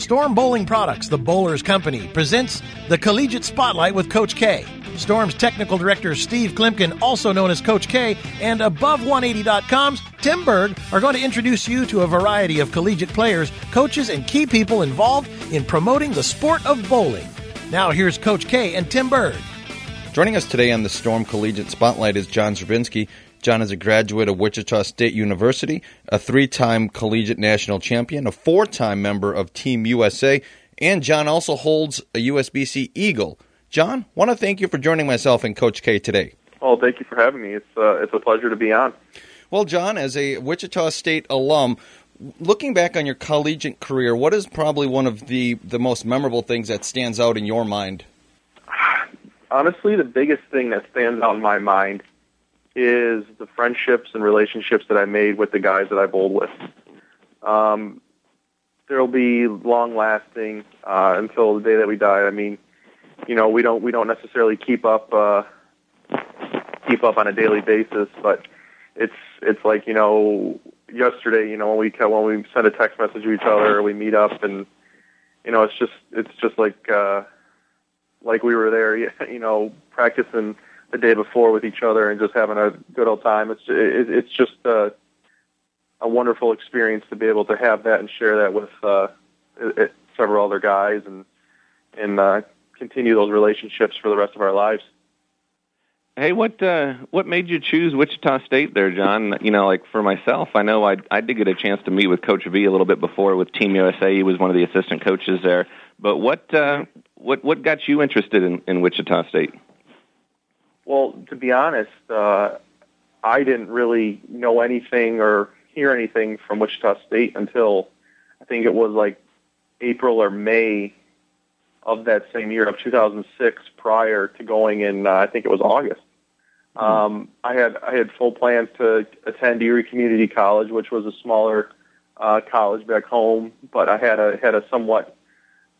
Storm Bowling Products, the Bowlers Company, presents the Collegiate Spotlight with Coach K. Storm's technical director Steve Kloempken, also known as Coach K, and Above180.com's Tim Berg are going to introduce you to a variety of collegiate players, coaches, and key people involved in promoting the sport of bowling. Now here's Coach K and Tim Berg. Joining us today on the Storm Collegiate Spotlight is John Szczerbinski. John is a graduate of Wichita State University, a three time collegiate national champion, a four time member of Team USA, and John also holds a USBC Eagle. John, want to thank you for joining myself and Coach K today. Oh, thank you for having me. It's uh, it's a pleasure to be on. Well, John, as a Wichita State alum, looking back on your collegiate career, what is probably one of the, the most memorable things that stands out in your mind? Honestly, the biggest thing that stands out in my mind is the friendships and relationships that I made with the guys that I bowled with. Um, there'll be long lasting uh, until the day that we die. I mean, you know, we don't we don't necessarily keep up uh, keep up on a daily basis, but it's it's like you know yesterday, you know, when we when we send a text message to each other, or we meet up, and you know, it's just it's just like uh, like we were there, you know, practicing the day before with each other and just having a good old time. It's it, it's just a, a wonderful experience to be able to have that and share that with uh, it, several other guys and and uh, continue those relationships for the rest of our lives. Hey, what uh, what made you choose Wichita State there, John? You know, like for myself, I know I I did get a chance to meet with Coach V a little bit before with Team USA. He was one of the assistant coaches there. But what uh, what what got you interested in, in Wichita State? Well, to be honest, uh, I didn't really know anything or hear anything from Wichita State until I think it was like April or May of that same year of 2006 prior to going in uh, I think it was August. Mm-hmm. Um, I had I had full plans to attend Erie Community College, which was a smaller uh, college back home, but I had a had a somewhat,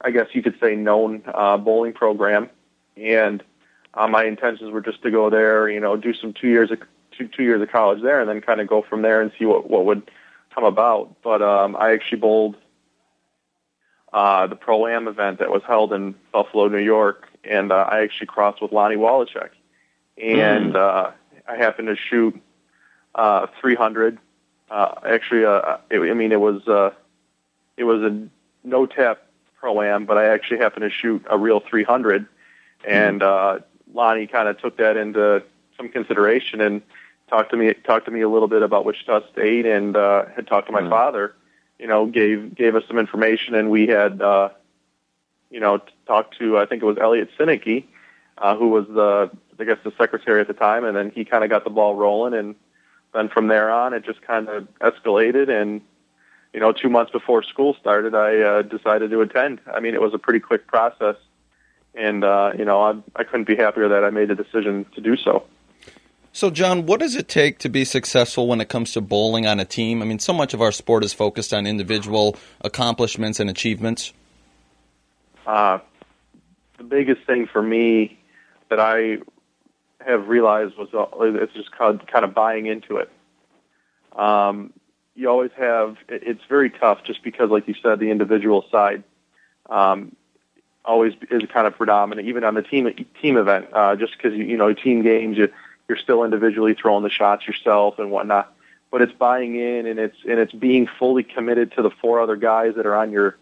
I guess you could say, known uh, bowling program, and uh, my intentions were just to go there, you know, do some two years of two, two years of college there, and then kind of go from there and see what what would come about. But um, I actually bowled uh, the pro am event that was held in Buffalo, New York, and uh, I actually crossed with Lonnie Waliczek, and mm. uh, I happened to shoot uh, 300. Uh, actually, uh, it, I mean, it was uh, it was a no tap pro am, but I actually happened to shoot a real 300, and uh, Lonnie kind of took that into some consideration and talked to me talked to me a little bit about Wichita State and uh, had talked to my mm-hmm. father. You know, gave gave us some information, and we had uh, you know talked to I think it was Elliot Sinicki, uh, who was the I guess the secretary at the time, and then he kind of got the ball rolling, and then from there on it just kind of escalated and. You know, two months before school started, I uh, decided to attend. I mean, it was a pretty quick process and uh, you know I, I couldn't be happier that I made the decision to do so. So, John, what does it take to be successful when it comes to bowling on a team? I mean, so much of our sport is focused on individual accomplishments and achievements. Uh, the biggest thing for me that I have realized was uh, it's just kind of buying into it. Um, you always have it's very tough just because, like you said, the individual side. Um, always is kind of predominant, even on the team team event. Uh, just because you, know team games, you, you're still individually throwing the shots yourself and whatnot. But it's buying in and it's and it's being fully committed to the four other guys that are on your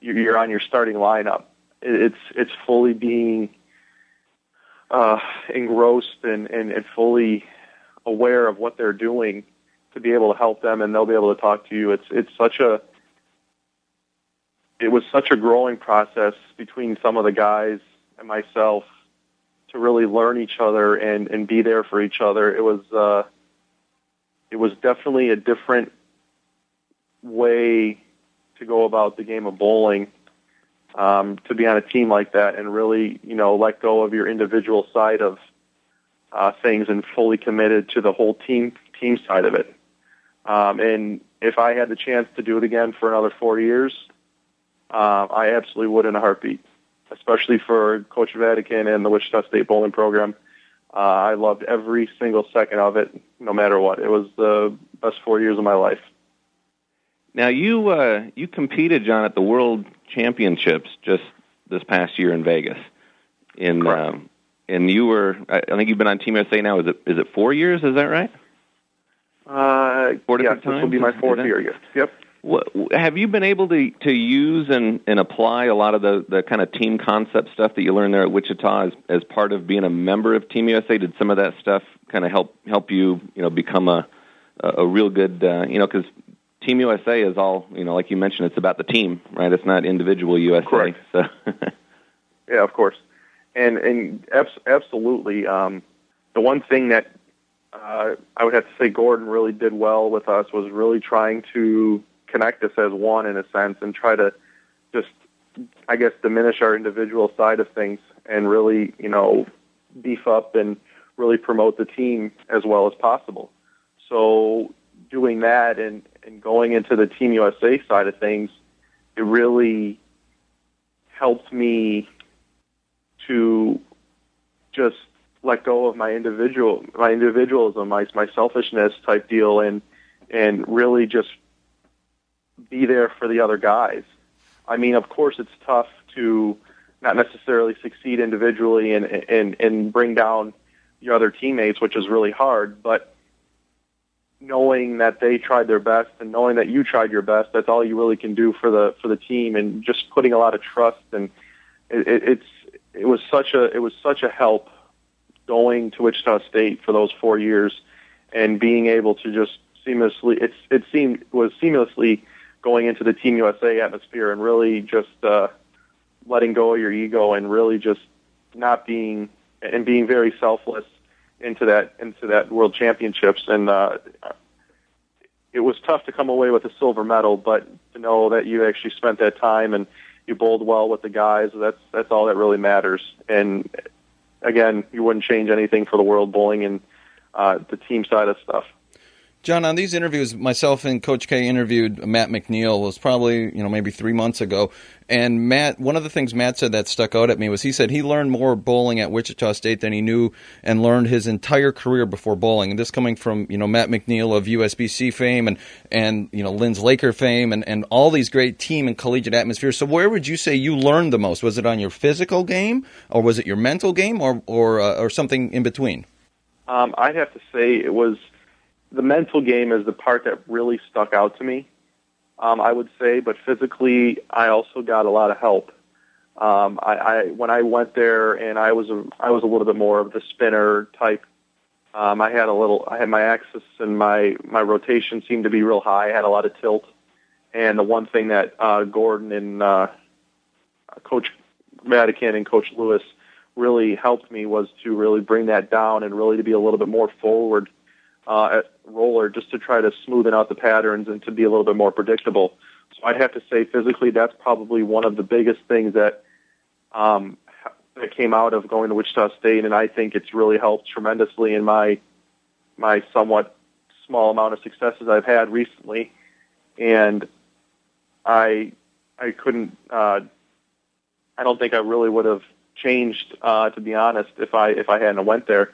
you're on your starting lineup. It's it's fully being uh, engrossed and, and, and fully aware of what they're doing to be able to help them, and they'll be able to talk to you. It's it's such a it was such a growing process between some of the guys and myself to really learn each other and, and be there for each other. It was uh, it was definitely a different way to go about the game of bowling. Um, to be on a team like that and really, you know, let go of your individual side of uh, things and fully committed to the whole team team side of it. Um, and if I had the chance to do it again for another four years, uh, I absolutely would in a heartbeat, especially for Coach Vadakin and the Wichita State bowling program. Uh, I loved every single second of it, no matter what. It was the best four years of my life. Now you uh, you competed, John, at the World championships just this past year in Vegas. In um, and you were, I think you've been on Team USA now. Is it is it four years? Is that right? Uh, four different this will be my fourth year. Yes. Yep. What, have you been able to to use and and apply a lot of the the kind of team concept stuff that you learned there at Wichita as as part of being a member of Team USA? Did some of that stuff kind of help help you you know become a a a real good uh, you know because Team USA is all you know like you mentioned it's about the team right it's not individual USA Correct. so Yeah, of course, and and absolutely. Um, the one thing that uh, I would have to say Gordon really did well with us was really trying to connect us as one in a sense, and try to just, I guess, diminish our individual side of things, and really, you know, beef up and really promote the team as well as possible. So doing that and and going into the Team USA side of things, it really helped me to just let go of my individual my individualism, my my selfishness type deal, and and really just be there for the other guys. I mean, of course, it's tough to not necessarily succeed individually and and and bring down your other teammates, which is really hard, but knowing that they tried their best and knowing that you tried your best that's all you really can do for the for the team and just putting a lot of trust and it, it, it's it was such a it was such a help going to Wichita State for those four years and being able to just seamlessly it's it seemed was seamlessly going into the Team USA atmosphere and really just uh, letting go of your ego and really just not being and being very selfless into that into that World Championships and uh, it was tough to come away with a silver medal, but to know that you actually spent that time and you bowled well with the guys, that's that's all that really matters. And again, you wouldn't change anything for the world bowling and uh, the team side of stuff. John, on these interviews, myself and Coach K interviewed Matt McNiel. Was probably you know maybe three months ago, and Matt. One of the things Matt said that stuck out at me was he said he learned more bowling at Wichita State than he knew and learned his entire career before bowling. And this coming from you know Matt McNiel of USBC fame and and you know Lynn's Laker fame and and all these great team and collegiate atmospheres. So where would you say you learned the most? Was it on your physical game, or was it your mental game, or or uh, or something in between? Um, I'd have to say it was the mental game is the part that really stuck out to me. Um, I would say, but physically, I also got a lot of help. Um, I, I when I went there, and I was a, I was a little bit more of the spinner type. Um, I had a little, I had my axis and my my rotation seemed to be real high. I had a lot of tilt, and the one thing that uh, Gordon and uh, Coach Madigan and Coach Lewis really helped me was to really bring that down and really to be a little bit more forward uh, roller just to try to smoothen out the patterns and to be a little bit more predictable. So I'd have to say physically that's probably one of the biggest things that um, that came out of going to Wichita State, and I think it's really helped tremendously in my my somewhat small amount of successes I've had recently, and I I couldn't uh, I don't think I really would have changed uh, to be honest if I if I hadn't went there,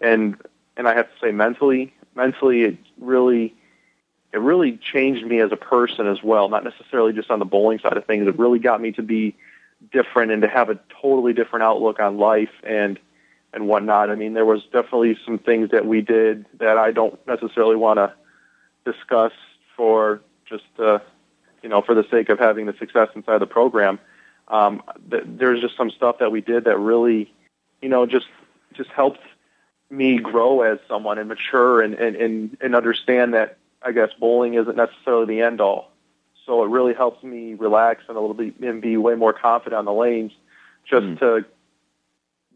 and and I have to say mentally mentally it really it really changed me as a person as well, not necessarily just on the bowling side of things. It really got me to be different and to have a totally different outlook on life and and whatnot. I mean, there was definitely some things that we did that I don't necessarily want to discuss for just uh, you know for the sake of having the success inside the program. Um, th- there's just some stuff that we did that really, you know, just just helped me grow as someone and mature and and and, and understand that I guess bowling isn't necessarily the end all. So it really helps me relax and a little bit and be way more confident on the lanes, just Mm. to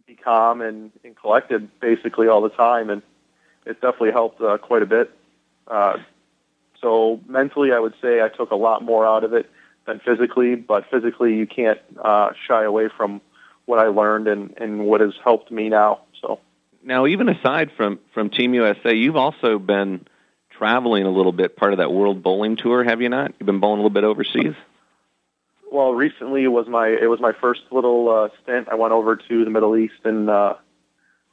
be calm and, and collected basically all the time, and it definitely helped uh, quite a bit. Uh, so mentally, I would say I took a lot more out of it than physically, but physically, you can't uh, shy away from what I learned and, and what has helped me now. So. Now even aside from from Team USA you've also been traveling a little bit part of that World Bowling Tour have you not you've been bowling a little bit overseas Well, recently was my it was my first little uh, stint. I went over to the Middle East and uh,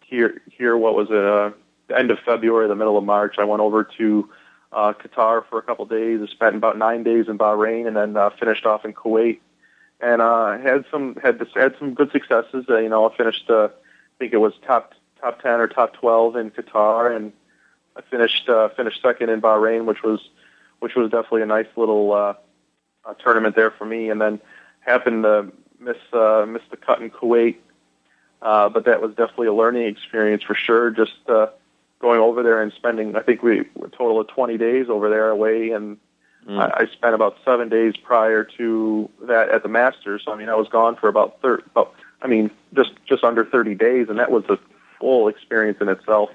here here what was it? Uh, the end of February, the middle of March. I went over to uh, Qatar for a couple days. I spent about nine days in Bahrain, and then uh, finished off in Kuwait. and uh, had some had had some good successes. Uh, you know, I finished uh, I think it was top top ten or top twelve in Qatar, and I finished uh, finished second in Bahrain, which was which was definitely a nice little uh, uh, tournament there for me. And then happened to miss uh, miss the cut in Kuwait, uh, but that was definitely a learning experience for sure. Just uh, going over there and spending, I think we a total of 20 days over there away, and mm. I, I spent about seven days prior to that at the Masters. So I mean, I was gone for about thir- about, I mean, just just under 30 days, and that was a full experience in itself.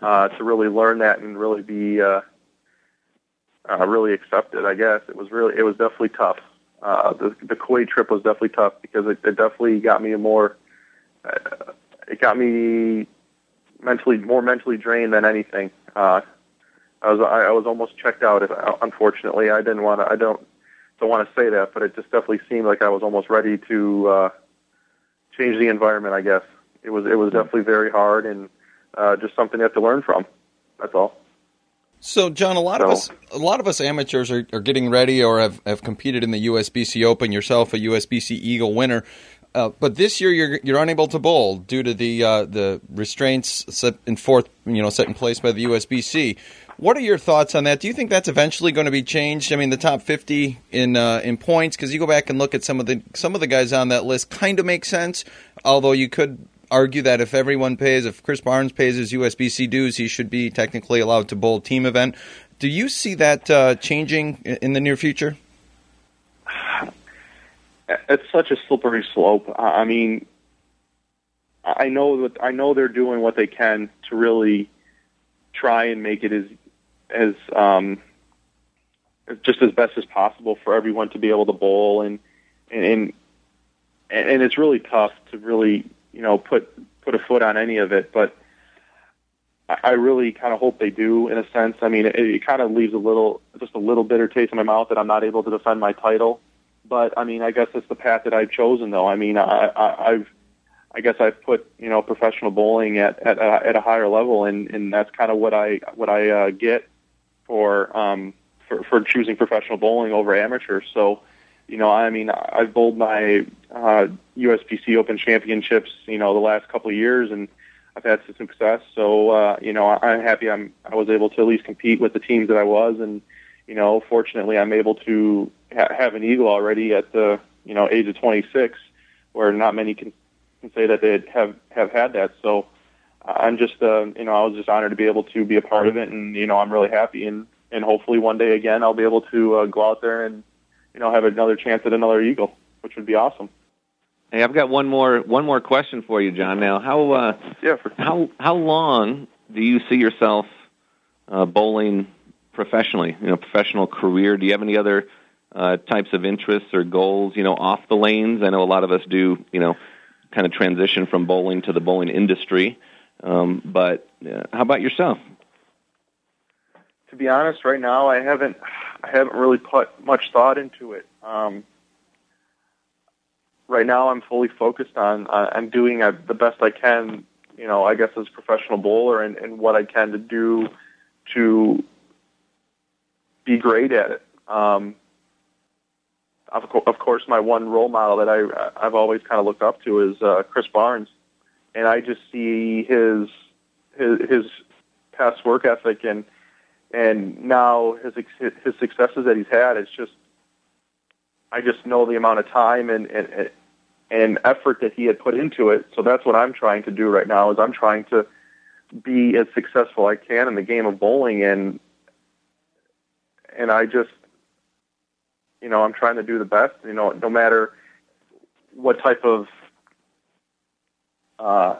Uh, to really learn that and really be uh, uh, really accept it. I guess it was really it was definitely tough. Uh, the the Kuwait trip was definitely tough because it, it definitely got me more uh, it got me mentally more mentally drained than anything. Uh, I was I, I was almost checked out. If, unfortunately, I didn't want to. I don't don't want to say that, but it just definitely seemed like I was almost ready to uh, change the environment. I guess it was it was definitely very hard and uh, just something you have to learn from. That's all. So, John, a lot so, of us, a lot of us amateurs are, are getting ready or have, have competed in the USBC Open. Yourself, a USBC Eagle winner, uh, but this year you're you're unable to bowl due to the uh, the restraints set in fourth, you know, set in place by the USBC. What are your thoughts on that? Do you think that's eventually going to be changed? I mean, the top fifty in uh, in points, because you go back and look at some of the some of the guys on that list, kind of make sense. Although you could argue that if everyone pays, if Chris Barnes pays his USBC dues, he should be technically allowed to bowl team event. Do you see that uh, changing in the near future? It's such a slippery slope. I mean, I know that I know they're doing what they can to really try and make it as as um, just as best as possible for everyone to be able to bowl and and and it's really tough to really you know, put put a foot on any of it. But I really kind of hope they do, in a sense. I mean, it, it kind of leaves a little, just a little bitter taste in my mouth that I'm not able to defend my title. But I mean, I guess it's the path that I've chosen, though. I mean, I, I, I've, I guess I've put you know professional bowling at at, at a higher level, and and that's kind of what I what I uh, get for um for for choosing professional bowling over amateur. So you know, I mean, I've bowled my uh, USBC Open championships, you know, the last couple of years, and I've had some success. So, uh, you know, I'm happy I'm I was able to at least compete with the teams that I was, and you know, fortunately, I'm able to ha- have an eagle already at the you know age of 26, where not many can can say that they have have had that. So, I'm just, uh, you know, I was just honored to be able to be a part of it, and you know, I'm really happy, and and hopefully one day again I'll be able to uh, go out there and you know, have another chance at another eagle, which would be awesome. Hey, I've got one more one more question for you, John. Now, how uh, yeah, for- how how long do you see yourself uh, bowling professionally? You know, professional career. Do you have any other uh, types of interests or goals? You know, off the lanes. I know a lot of us do. You know, kind of transition from bowling to the bowling industry. Um, but uh, how about yourself? To be honest, right now I haven't I haven't really put much thought into it. Um, right now, I'm fully focused on uh, on doing uh, the best I can. You know, I guess as a professional bowler, and, and what I can to do to be great at it. Um, of, co- of course, my one role model that I I've always kind of looked up to is uh, Chris Barnes, and I just see his his his past work ethic and and now his his successes that he's had, it's just I just know the amount of time and and and effort that he had put into it. So that's what I'm trying to do right now. Is I'm trying to be as successful I can in the game of bowling, and and I just you know I'm trying to do the best. You know, no matter what type of uh,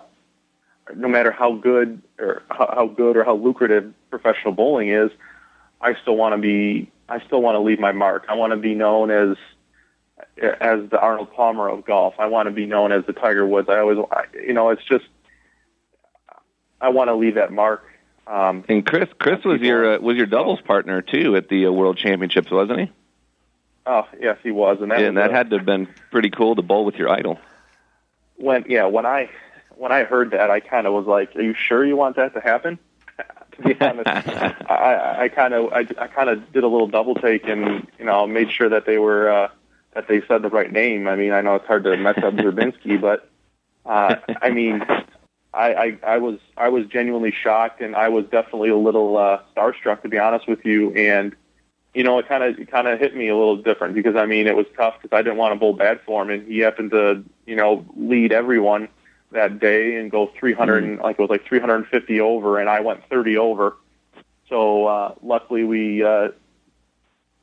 no matter how good or how, how good or how lucrative professional bowling is, I still want to be I still want to leave my mark. I want to be known as as the Arnold Palmer of golf. I want to be known as the Tiger Woods. I always you know, it's just I want to leave that mark. Um, and Chris Chris was your uh, was your doubles partner too at the uh, World Championships, wasn't he? Oh, yes, he was. And that, yeah, and that a, had to have been pretty cool to bowl with your idol. When yeah, when I when I heard that, I kind of was like, "Are you sure you want that to happen?" to be honest, I, I kind of I, I kind of did a little double take and you know made sure that they were uh, that they said the right name. I mean, I know it's hard to mess up Szczerbinski, but uh, I mean, I, I I was I was genuinely shocked, and I was definitely a little uh, starstruck to be honest with you. And you know, it kind of it kind of hit me a little different because I mean, it was tough because I didn't want to bowl bad for him, and he happened to you know lead everyone that day and go 300 mm. like it was like 350 over, and I went 30 over. So uh, luckily we uh,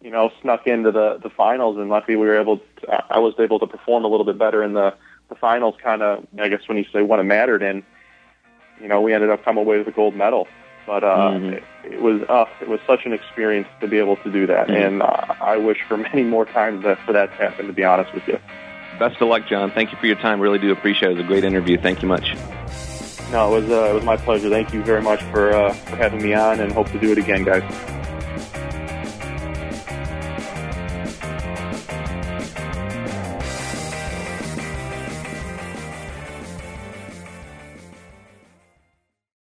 you know snuck into the the finals, and luckily we were able. To, I was able to perform a little bit better in the the finals. Kind of I guess when you say when it mattered, and you know we ended up coming away with a gold medal. But uh, mm-hmm. it, it was uh, it was such an experience to be able to do that, mm-hmm. and uh, I wish for many more times that for that to happen. To be honest with you. Best of luck, John. Thank you for your time. Really do appreciate it. It was a great interview. Thank you much. No, it was uh, it was my pleasure. Thank you very much for uh, for having me on, and hope to do it again, guys.